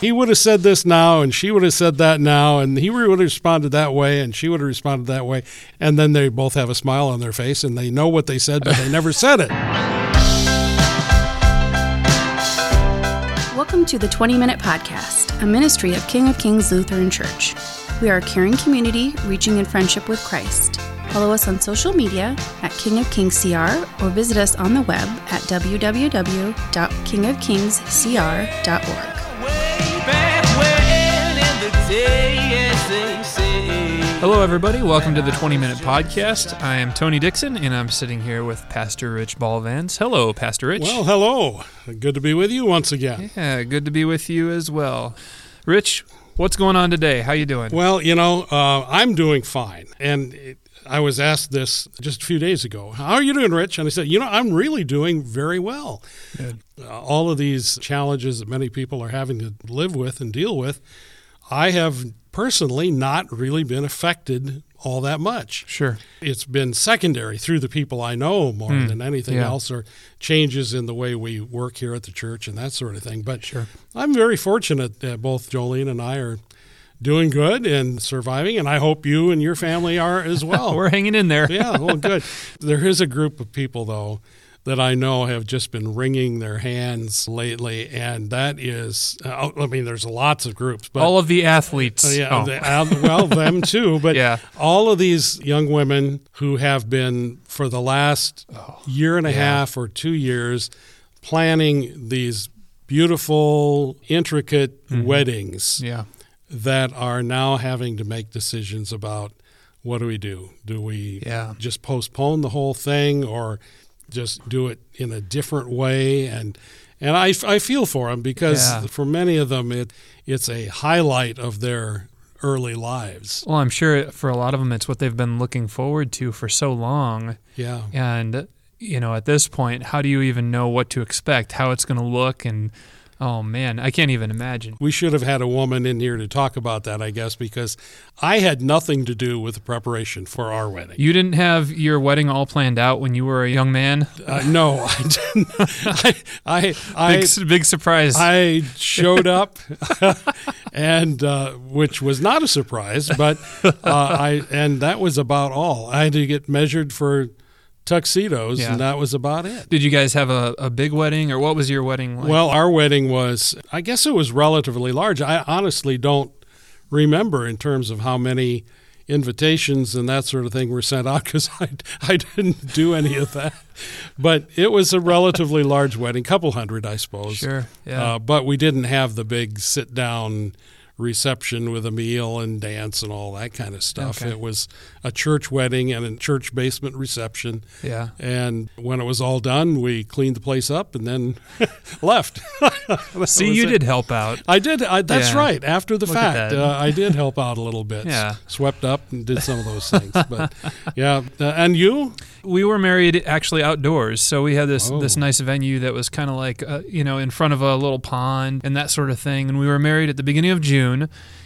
he would have said this now, and she would have said that now, and he would have responded that way, and she would have responded that way, and then they both have a smile on their face, and they know what they said, but they never said it. Welcome to the 20 Minute Podcast, a ministry of King of Kings Lutheran Church. We are a caring community reaching in friendship with Christ. Follow us on social media at King of Kings CR or visit us on the web at www.kingofkingscr.org. Hello, everybody. Welcome to the 20 Minute Podcast. I am Tony Dixon, and I'm sitting here with Pastor Rich Ballvans. Hello, Pastor Rich. Well, hello. Good to be with you once again. Yeah, good to be with you as well. Rich, what's going on today? How are you doing? Well, you know, uh, I'm doing fine, and it, I was asked this just a few days ago. How are you doing, Rich? And I said, you know, I'm really doing very well. Uh, all of these challenges that many people are having to live with and deal with, I have personally not really been affected all that much. Sure. It's been secondary through the people I know more Hmm. than anything Yeah. else, or changes in the way we work here at the church and that sort of thing. But Sure. I'm very fortunate that both Jolene and I are doing good and surviving, and I hope you and your family are as well. We're hanging in there. yeah, well, good. There is a group of people, though, that I know have just been wringing their hands lately, and that is, uh, I mean, there's lots of groups, but All of the athletes. uh, yeah, Oh. the- uh, well, them too, but Yeah. all of these young women who have been for the last year and a yeah. half or two years planning these beautiful, intricate weddings yeah. that are now having to make decisions about what do we do? Do we Yeah. just postpone the whole thing or just do it in a different way? And and I, I feel for them because Yeah. for many of them it it's a highlight of their early lives. Well, I'm sure for a lot of them, it's what they've been looking forward to for so long. Yeah. And, you know, at this point, how do you even know what to expect, how it's going to look? And, oh, man, I can't even imagine. We should have had a woman in here to talk about that, I guess, because I had nothing to do with the preparation for our wedding. You didn't have your wedding all planned out when you were a young man? Uh, no, I didn't. I, I, Big, big surprise. I showed up, and uh, which was not a surprise, but uh, I and that was about all. I had to get measured for tuxedos, Yeah. and that was about it. Did you guys have a, a big wedding, or what was your wedding like? Well, our wedding was, I guess it was relatively large. I honestly don't remember in terms of how many invitations and that sort of thing were sent out because I, I didn't do any of that. But it was a relatively large wedding, couple hundred, I suppose. sure. Yeah. Uh, but we didn't have the big sit down reception with a meal and dance and all that kind of stuff. Okay. It was a church wedding and a church basement reception. yeah. And when it was all done, we cleaned the place up and then left. See, you it. did help out. I did. I, that's Yeah. right. After the Look fact, uh, I did help out a little bit. Yeah. S- swept up and did some of those things. But yeah, uh, and you? We were married actually outdoors, so we had this Oh. this nice venue that was kind of like uh, you know in front of a little pond and that sort of thing. And we were married at the beginning of June,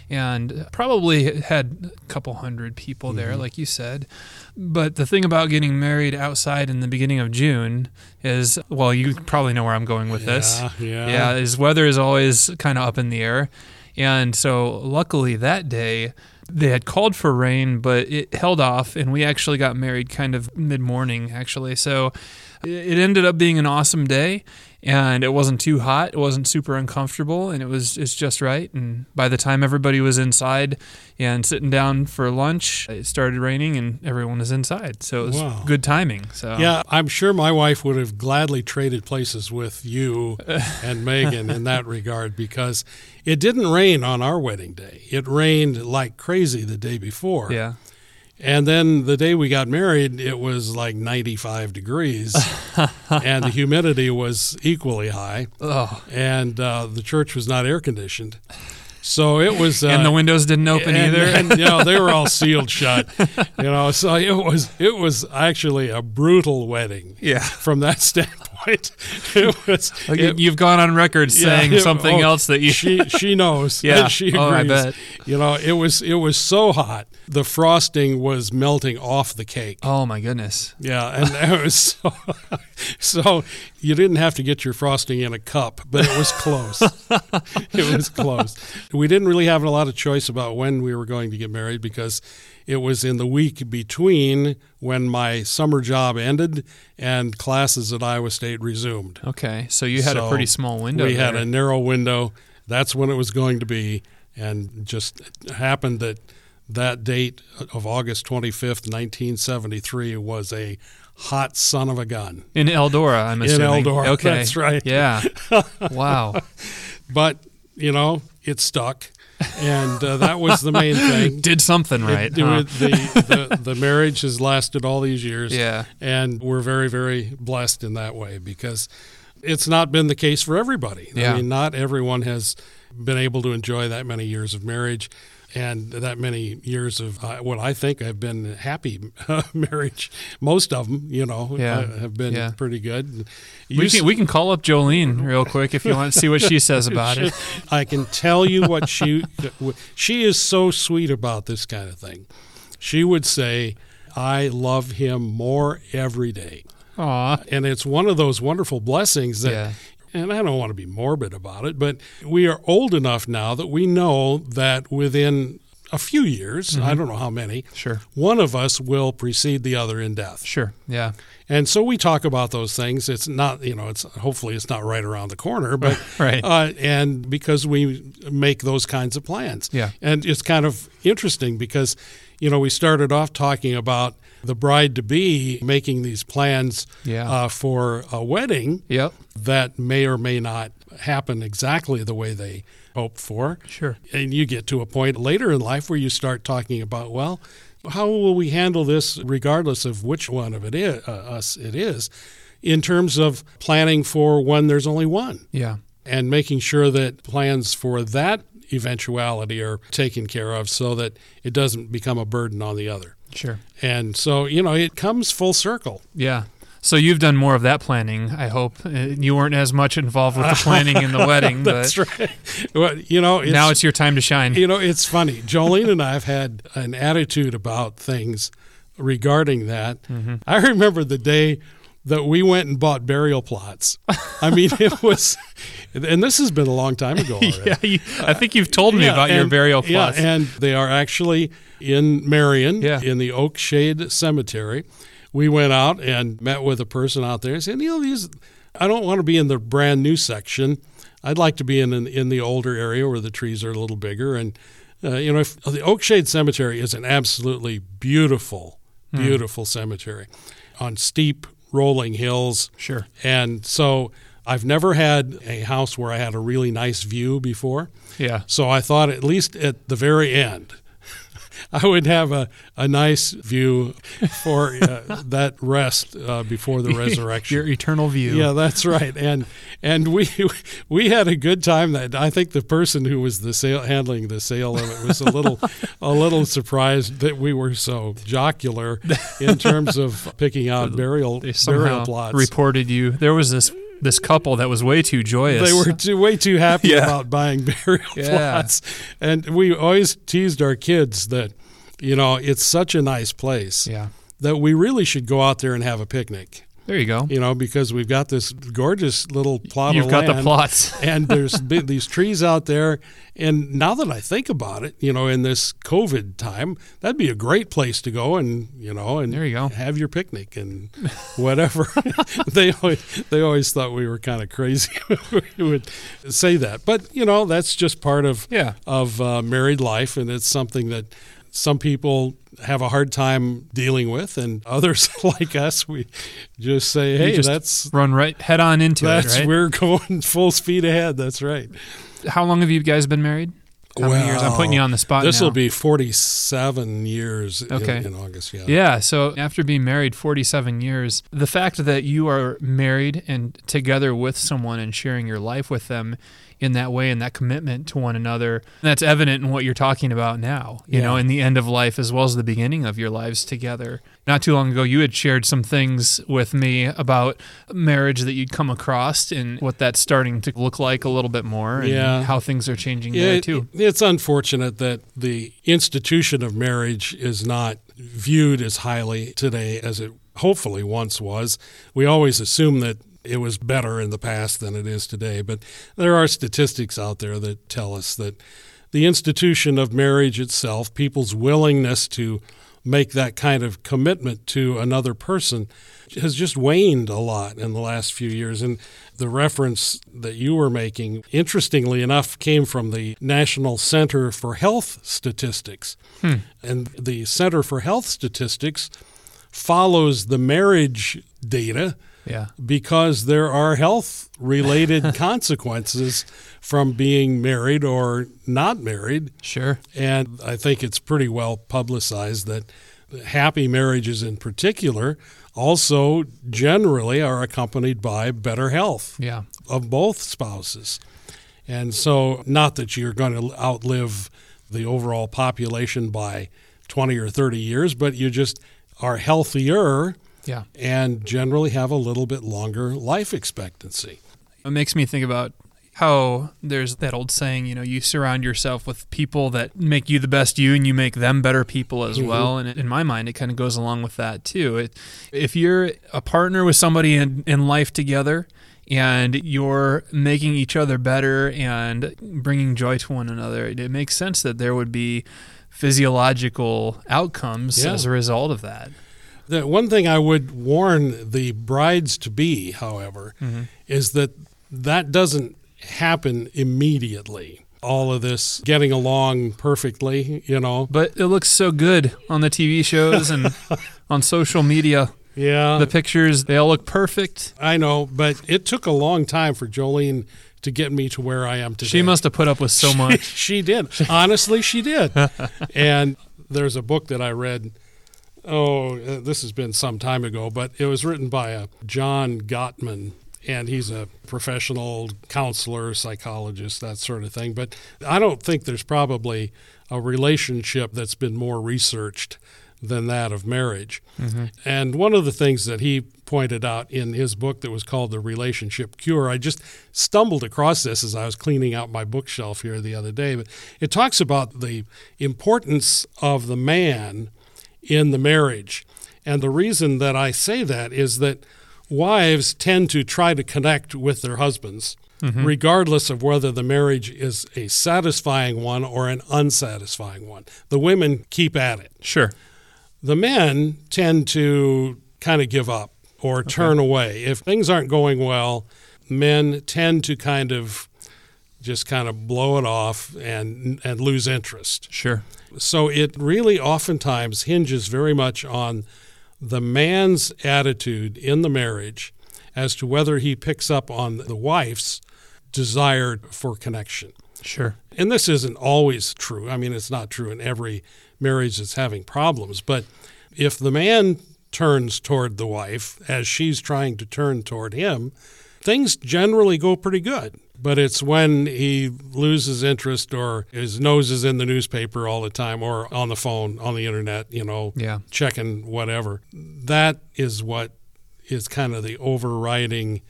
and probably had a couple hundred people Mm-hmm. there, like you said. But the thing about getting married outside in the beginning of June is, well, you probably know where I'm going with this. Yeah, yeah. yeah, is weather is always kind of up in the air. And so luckily that day they had called for rain, but it held off and we actually got married kind of mid-morning actually. So it ended up being an awesome day and it wasn't too hot, it wasn't super uncomfortable and it was it's just right and by the time everybody was inside and sitting down for lunch, it started raining and everyone was inside. So it was Wow. good timing. So Yeah, I'm sure my wife would have gladly traded places with you and Megan in that regard because it didn't rain on our wedding day. It rained like crazy the day before. Yeah. And then the day we got married, it was like 95 degrees, and the humidity was equally high, Oh, and uh, the church was not air conditioned. So it was, uh, and the windows didn't open and, either. and, you know, they were all sealed shut. You know, so it was it was actually a brutal wedding yeah. from that standpoint. It was. You- You've gone on record yeah, saying it- something oh, else that you. she she knows. Yeah. she agrees. Oh, I bet. You know, it was it was so hot. The frosting was melting off the cake. oh my goodness. Yeah, and it was so, so you didn't have to get your frosting in a cup, but it was close. it was close. We didn't really have a lot of choice about when we were going to get married because it was in the week between when my summer job ended and classes at Iowa State resumed. Okay, so you had a pretty small window. We had a narrow window. That's when it was going to be, and just happened that that date of August 25th, 1973, was a hot son of a gun. in Eldora. I'm assuming. In. Eldora, Okay, that's right. Yeah. wow. But you know, it stuck, and uh, that was the main thing. Did something right. It- huh? the, the the marriage has lasted all these years. Yeah. and we're very very blessed in that way because it's not been the case for everybody. Yeah. I mean, not everyone has been able to enjoy that many years of marriage and that many years of uh, what I think have been happy marriage. Most of them, you know, Yeah. uh, have been Yeah. pretty good. We You can we can call up Jolene real quick if you want to see what she says about it. I can tell you what she she is so sweet about this kind of thing. She would say, "I love him more every day," Aw. and it's one of those wonderful blessings that. Yeah. And I don't want to be morbid about it, but we are old enough now that we know that within a few years, I don't know how many, Sure. one of us will precede the other in death. Sure. Yeah. And so we talk about those things. It's not, you know, it's hopefully it's not right around the corner, but Right. Uh, and because we make those kinds of plans, Yeah. And it's kind of interesting because, you know, we started off talking about the bride to be making these plans Yeah. uh, for a wedding Yep. that may or may not happen exactly the way they hope for. Sure. And you get to a point later in life where you start talking about, well, how will we handle this regardless of which one of it is, uh, us it is, in terms of planning for when there's only one Yeah. and making sure that plans for that eventuality are taken care of so that it doesn't become a burden on the other. Sure. And so, you know, it comes full circle. Yeah. So you've done more of that planning, I hope. Uh, You weren't as much involved with the planning in the wedding, That's but right. Well, you know, it's, now it's your time to shine. You know, it's funny. Jolene and I have had an attitude about things regarding that. Mm-hmm. I remember the day that we went and bought burial plots. I mean, it was, and this has been a long time ago already. yeah, you, I think you've told me Yeah, about your burial plots. Yeah, and they are actually in Marion, Yeah. in the Oak Shade Cemetery. We went out and met with a person out there and said, you know, these, I don't want to be in the brand new section. I'd like to be in in, in the older area where the trees are a little bigger. And, uh, you know, if, the Oak Shade Cemetery is an absolutely beautiful, Hmm. beautiful cemetery on steep, rolling hills. Sure. And so I've never had a house where I had a really nice view before. Yeah. So I thought at least at the very end, I would have a, a nice view for uh, that rest uh, before the resurrection. Your eternal view. Yeah, that's right. And and we we had a good time. That I think the person who was the sale handling the sale of it was a little a little surprised that we were so jocular in terms of picking out burial They burial plots. reported you. There was this this couple that was way too joyous. They were too, way too happy Yeah. about buying burial Yeah. plots, and we always teased our kids that, you know, it's such a nice place Yeah. that we really should go out there and have a picnic. There you go. You know, because we've got this gorgeous little plot You've of got the plots. and there's these trees out there. And now that I think about it, you know, in this COVID time, that'd be a great place to go and you know and There you go. have your picnic and whatever. they always, they always thought we were kind of crazy. we would say that, but you know, that's just part of Yeah. of uh, married life, and it's something that some people have a hard time dealing with, and others like us, we just say, "Hey, just that's Run right head on into that's it, right? we're going full speed ahead." That's right. How long have you guys been married? How many years? I'm putting you on the spot This will be forty-seven years in- Okay. in, August. Yeah. Yeah, so after being married 47 years, the fact that you are married and together with someone and sharing your life with them in that way and that commitment to one another, that's evident in what you're talking about now, you Yeah. know, in the end of life as well as the beginning of your lives together. Not too long ago, you had shared some things with me about marriage that you'd come across and what that's starting to look like a little bit more and Yeah. how things are changing Yeah, there too. it's unfortunate that the institution of marriage is not viewed as highly today as it hopefully once was. We always assume that it was better in the past than it is today, but there are statistics out there that tell us that the institution of marriage itself, people's willingness to make that kind of commitment to another person has just waned a lot in the last few years. And the reference that you were making, interestingly enough, came from the National Center for Health Statistics. Hmm. And the Center for Health Statistics follows the marriage data Yeah. because there are health related consequences from being married or not married. Sure. And I think it's pretty well publicized that happy marriages in particular also generally are accompanied by better health Yeah. of both spouses. And so, not that you're going to outlive the overall population by 20 or 30 years, but you just are healthier Yeah. and generally have a little bit longer life expectancy. It makes me think about how there's that old saying, you know, you surround yourself with people that make you the best you and you make them better people as mm-hmm. well. And in my mind, it kind of goes along with that too. It, if you're a partner with somebody in, in life together and you're making each other better and bringing joy to one another, it, it makes sense that there would be physiological outcomes Yeah. as a result of that. The one thing I would warn the brides to be, however, mm-hmm. is that that doesn't happen immediately. All of this getting along perfectly, you know. But it looks so good on the TV shows and on social media. Yeah, The pictures, they all look perfect. I know, but it took a long time for Jolene to get me to where I am today. She must have put up with so much. she did. Honestly, she did. and there's a book that I read. Oh, uh, this has been some time ago, but it was written by a John Gottman, and he's a professional counselor, psychologist, that sort of thing. But I don't think there's probably a relationship that's been more researched than that of marriage. And one of the things that he pointed out in his book that was called The Relationship Cure, I just stumbled across this as I was cleaning out my bookshelf here the other day, but it talks about the importance of the man in the marriage. And the reason that I say that is that wives tend to try to connect with their husbands. Mm-hmm. Regardless of whether the marriage is a satisfying one or an unsatisfying one, the women keep at it Sure. the men tend to kind of give up or turn away. If things aren't going well, men tend to kind of just kind of blow it off and and lose interest. Sure. So it really oftentimes hinges very much on the man's attitude in the marriage as to whether he picks up on the wife's desire for connection. Sure. And this isn't always true. I mean, it's not true in every marriage that's having problems. But if the man turns toward the wife as she's trying to turn toward him, things generally go pretty good. But it's when he loses interest or his nose is in the newspaper all the time or on the phone, on the internet, you know, Yeah. checking whatever. That is what is kind of the overriding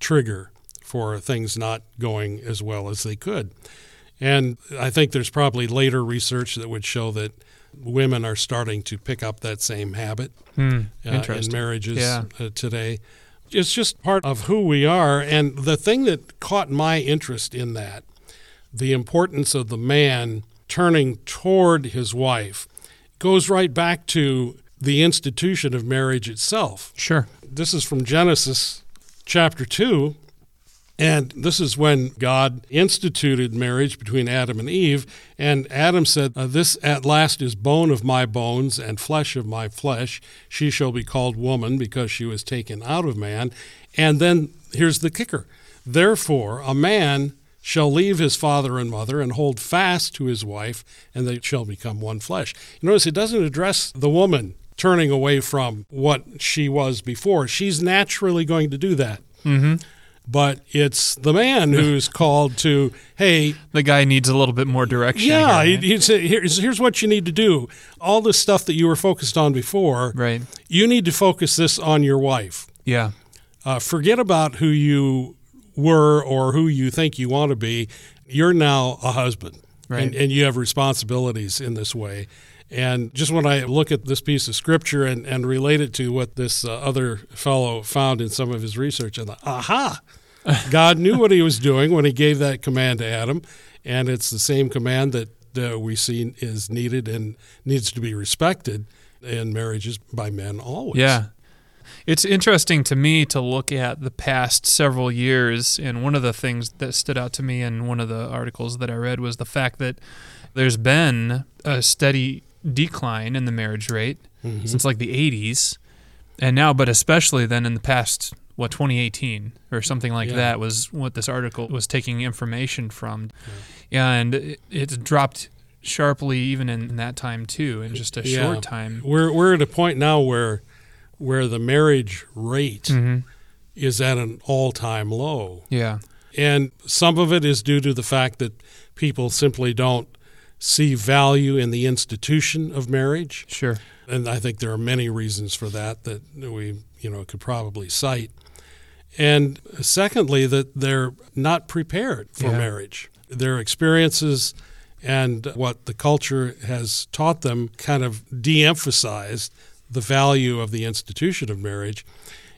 trigger for things not going as well as they could. And I think there's probably later research that would show that women are starting to pick up that same habit Hmm. uh, in marriages Yeah. uh, today. It's just part of who we are. And the thing that caught my interest in that, the importance of the man turning toward his wife, goes right back to the institution of marriage itself Sure. this is from Genesis chapter 2. And this is when God instituted marriage between Adam and Eve. And Adam said, uh, This at last is bone of my bones and flesh of my flesh. She shall be called woman because she was taken out of man. And then here's the kicker Therefore, a man shall leave his father and mother and hold fast to his wife, and they shall become one flesh. Notice it doesn't address the woman turning away from what she was before. She's naturally going to do that. Mm-hmm. But it's the man who's called to, hey, The guy needs a little bit more direction. yeah, here, he, he said, here's, here's what you need to do. All the stuff that you were focused on before, right? right. you need to focus this on your wife. Yeah. Uh, forget about who you were or who you think you want to be. You're now a husband, Right. and, and you have responsibilities in this way. And just when I look at this piece of scripture and, and relate it to what this uh, other fellow found in some of his research, I thought, aha, God knew what he was doing when he gave that command to Adam. And it's the same command that uh, we see is needed and needs to be respected in marriages by men always. Yeah. It's interesting to me to look at the past several years. And one of the things that stood out to me in one of the articles that I read was the fact that there's been a steady decline in the marriage rate Mhm. since like the 80s. And now, but especially then in the past, what, 2018 or something like Yeah. that was what this article was taking information from. yeah. And it, it's dropped sharply even in that time, too, in just a Yeah. short time. We're we're at a point now where where the marriage rate hmm is at an all-time low. Yeah. And some of it is due to the fact that people simply don't see value in the institution of marriage. Sure. And I think there are many reasons for that that we, you know, could probably cite. And secondly, that they're not prepared for Yeah. marriage. Their experiences and what the culture has taught them kind of de emphasized the value of the institution of marriage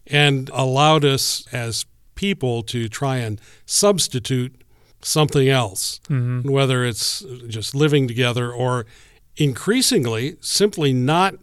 and allowed us as people to try and substitute something else, hmm whether it's just living together or increasingly simply not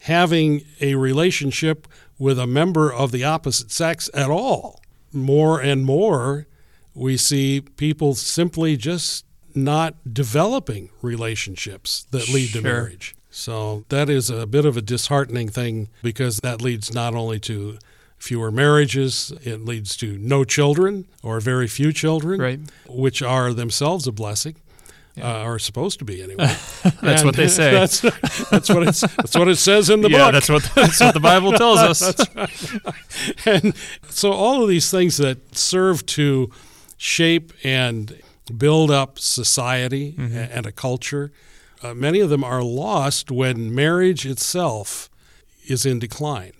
having a relationship with a member of the opposite sex at all. More and more, we see people simply just not developing relationships that lead to marriage. So that is a bit of a disheartening thing because that leads not only to fewer marriages, it leads to no children or very few children, Right. which are themselves a blessing. Uh, are supposed to be anyway. That's And what they say. That's, that's what it's. That's what it says in the yeah, book. that's what that's what the Bible tells us. and so all of these things that serve to shape and build up society Mm-hmm. and a culture, uh, many of them are lost when marriage itself is in decline.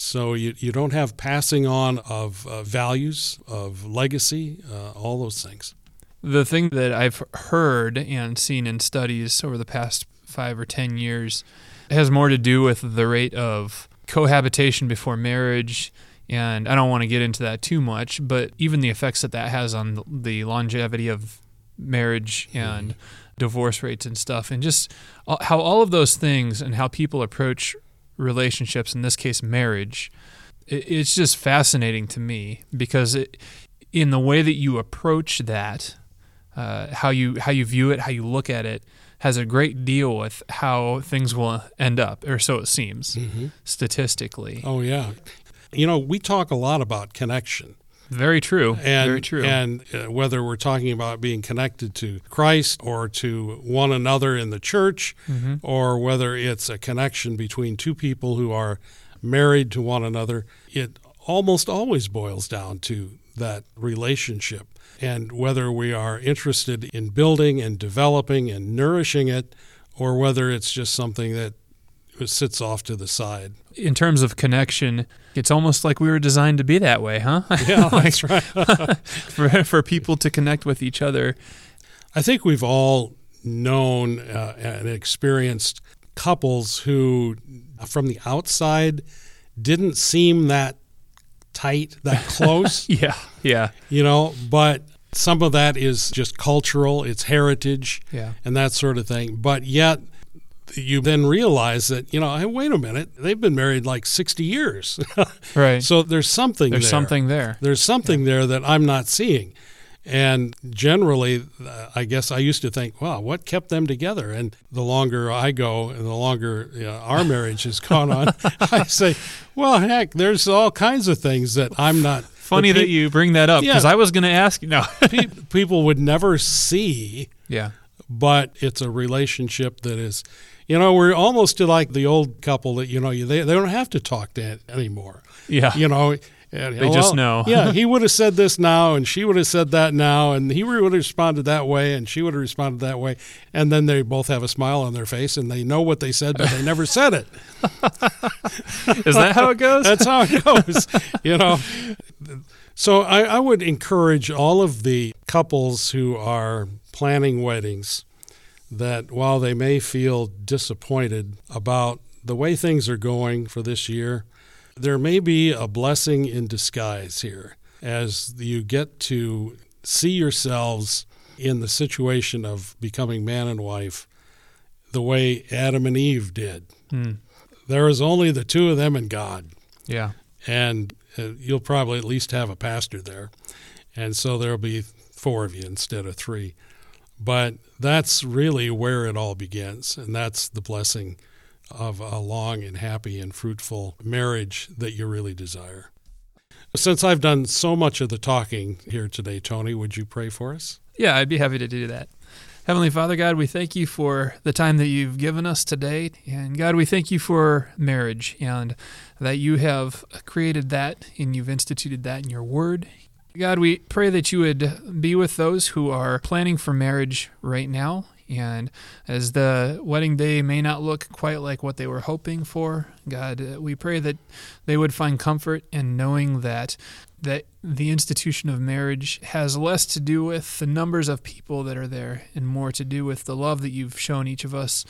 So you, you don't have passing on of uh, values, of legacy, uh, all those things. The thing that I've heard and seen in studies over the past five or ten years has more to do with the rate of cohabitation before marriage. And I don't want to get into that too much, but even the effects that that has on the longevity of marriage and divorce rates and stuff, and just how all of those things and how people approach relationships, in this case, marriage, it, it's just fascinating to me because it, in the way that you approach that, uh, how you how you view it, how you look at it, has a great deal with how things will end up, or so it seems statistically. Oh, yeah. You know, we talk a lot about connection. Very true. and Very true. and uh, whether we're talking about being connected to Christ or to one another in the church, Mm-hmm. or whether it's a connection between two people who are married to one another, it almost always boils down to that relationship. And whether we are interested in building and developing and nourishing it, or whether it's just something that sits off to the side. in terms of connection, it's almost like we were designed to be that way, huh? Yeah, that's right. for for people to connect with each other. I think we've all known uh, and experienced couples who, from the outside, didn't seem that tight, that close, Yeah. Yeah. you know, but some of that is just cultural, it's heritage, Yeah. and that sort of thing. But yet, you then realize that, you know, hey, wait a minute, they've been married like 60 years. Right. so there's something There's there. something there. There's something there that I'm not seeing. And generally, uh, I guess I used to think, wow, what kept them together? And the longer I go and the longer you know, our marriage has gone on, I say, well, heck, there's all kinds of things that I'm not. Funny that that you bring that up because Yeah. I was going to ask you. No. pe- people would never see, yeah. but it's a relationship that is, you know, we're almost to like the old couple that, you know, they, they don't have to talk to anymore. Yeah. you know And, They just oh, know. yeah, he would have said this now, and she would have said that now, and he would have responded that way, and she would have responded that way, and then they both have a smile on their face, and they know what they said, but they never said it. Is that how it goes? That's how it goes, you know. So I, I would encourage all of the couples who are planning weddings that while they may feel disappointed about the way things are going for this year, there may be a blessing in disguise here as you get to see yourselves in the situation of becoming man and wife the way Adam and Eve did. Hmm. There is only the two of them and God Yeah. and uh, you'll probably at least have a pastor there. And so there'll be four of you instead of three. But that's really where it all begins. And that's the blessing of a long and happy and fruitful marriage that you really desire. Since I've done so much of the talking here today, Tony, would you pray for us? Yeah, I'd be happy to do that. Heavenly Father, God, we thank you for the time that you've given us today. And God, we thank you for marriage and that you have created that and you've instituted that in your word. God, we pray that you would be with those who are planning for marriage right now. And as the wedding day may not look quite like what they were hoping for, God, we pray that they would find comfort in knowing that that the institution of marriage has less to do with the numbers of people that are there and more to do with the love that you've shown each of us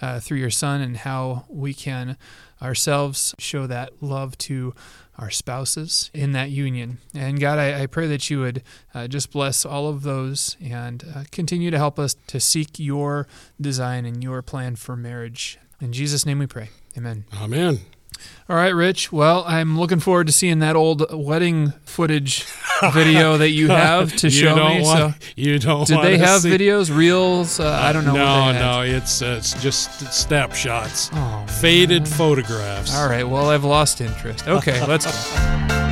uh, through your son and how we can ourselves show that love to our spouses in that union. And God, I, I pray that you would uh, just bless all of those and uh, continue to help us to seek your design and your plan for marriage. In Jesus' name we pray. Amen. Amen. All right, Rich. Well, I'm looking forward to seeing that old wedding footage video that you have to show me. want, so, you don't did they have see- videos, reels? Uh, I don't know. No, what they had. no, it's uh, it's just snapshots, Oh, faded photographs. all right. Well, I've lost interest. Okay, let's go.